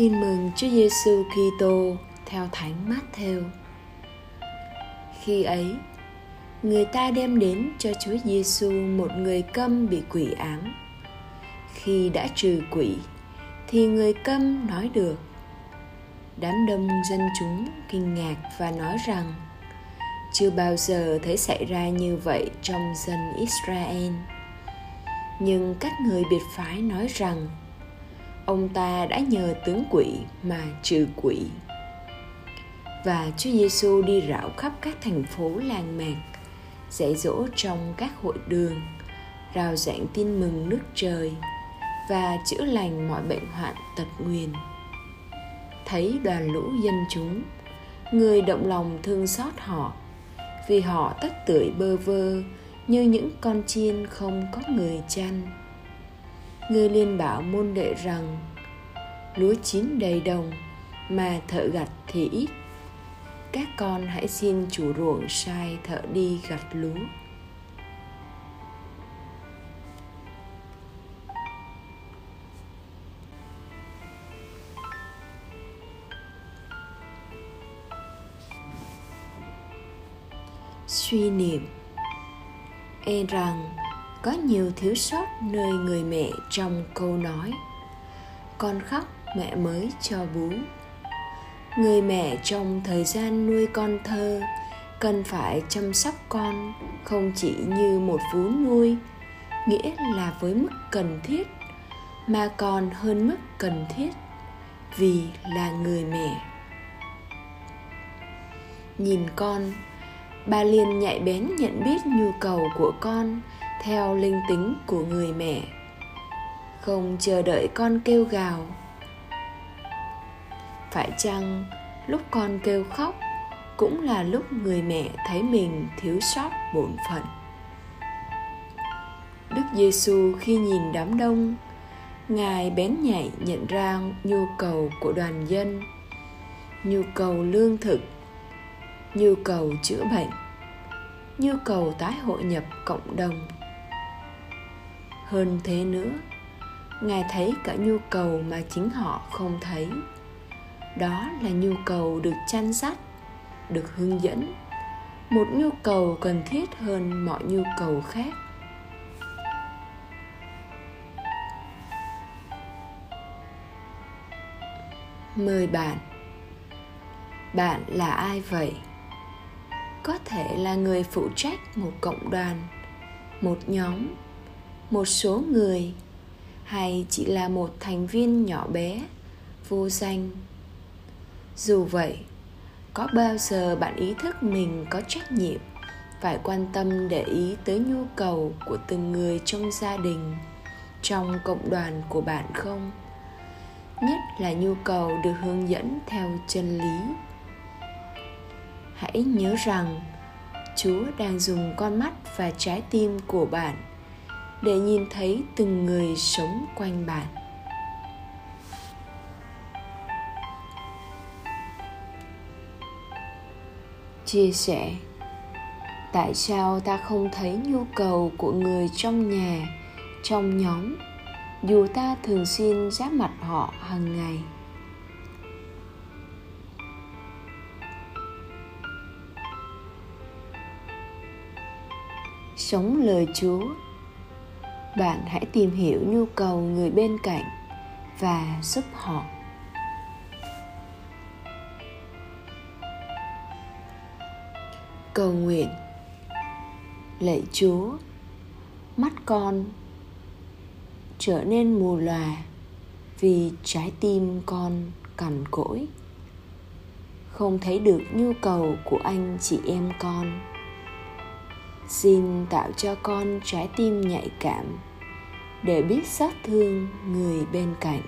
Tin mừng Chúa Giêsu Kitô theo Thánh Matthew. Khi ấy, người ta đem đến cho Chúa Giêsu một người câm bị quỷ ám. Khi đã trừ quỷ, thì người câm nói được. Đám đông dân chúng kinh ngạc và nói rằng chưa bao giờ thấy xảy ra như vậy trong dân Israel. Nhưng các người biệt phái nói rằng ông ta đã nhờ tướng quỷ mà trừ quỷ. Và Chúa Giêsu đi rảo khắp các thành phố làng mạc, dạy dỗ trong các hội đường, rao giảng tin mừng nước trời và chữa lành mọi bệnh hoạn tật nguyền. Thấy đoàn lũ dân chúng, người động lòng thương xót họ, vì họ tất tưởi bơ vơ như những con chiên không có người chăn người liền bảo môn đệ rằng, lúa chín đầy đồng, mà thợ gặt thì ít. Các con hãy xin chủ ruộng sai thợ đi gặt lúa. Suy niệm e rằng có nhiều thiếu sót nơi người mẹ trong câu nói. Con khóc, mẹ mới cho bú. Người mẹ trong thời gian nuôi con thơ, cần phải chăm sóc con không chỉ như một vú nuôi, nghĩa là với mức cần thiết, mà còn hơn mức cần thiết, vì là người mẹ. Nhìn con, bà liền nhạy bén nhận biết nhu cầu của con theo linh tính của người mẹ. Không chờ đợi con kêu gào. Phải chăng lúc con kêu khóc cũng là lúc người mẹ thấy mình thiếu sót bổn phận? Đức giêsu khi nhìn đám đông, ngài bén nhạy nhận ra nhu cầu của đoàn dân, nhu cầu lương thực, nhu cầu chữa bệnh, nhu cầu tái hội nhập cộng đồng hơn thế nữa. Ngài thấy cả nhu cầu mà chính họ không thấy. Đó là nhu cầu được chăn dắt được hướng dẫn. Một nhu cầu cần thiết hơn mọi nhu cầu khác. Mời bạn. Bạn là ai vậy? Có thể là người phụ trách một cộng đoàn, một nhóm một số người, hay chỉ là một thành viên nhỏ bé, vô danh. Dù vậy, có bao giờ bạn ý thức mình có trách nhiệm, phải quan tâm để ý tới nhu cầu của từng người trong gia đình, trong cộng đoàn của bạn không? Nhất là nhu cầu được hướng dẫn theo chân lý. Hãy nhớ rằng, chúa đang dùng con mắt và trái tim của bạn để nhìn thấy từng người sống quanh bạn. Chia sẻ, tại sao ta không thấy nhu cầu của người trong nhà, trong nhóm, dù ta thường xuyên giáp mặt họ hàng ngày? Sống lời chúa bạn hãy tìm hiểu nhu cầu người bên cạnh và giúp họ. Cầu nguyện. Lạy chúa, mắt con trở nên mù lòa vì trái tim con cằn cỗi. Không thấy được nhu cầu của anh chị em con xin tạo cho con trái tim nhạy cảm để biết xót thương người bên cạnh.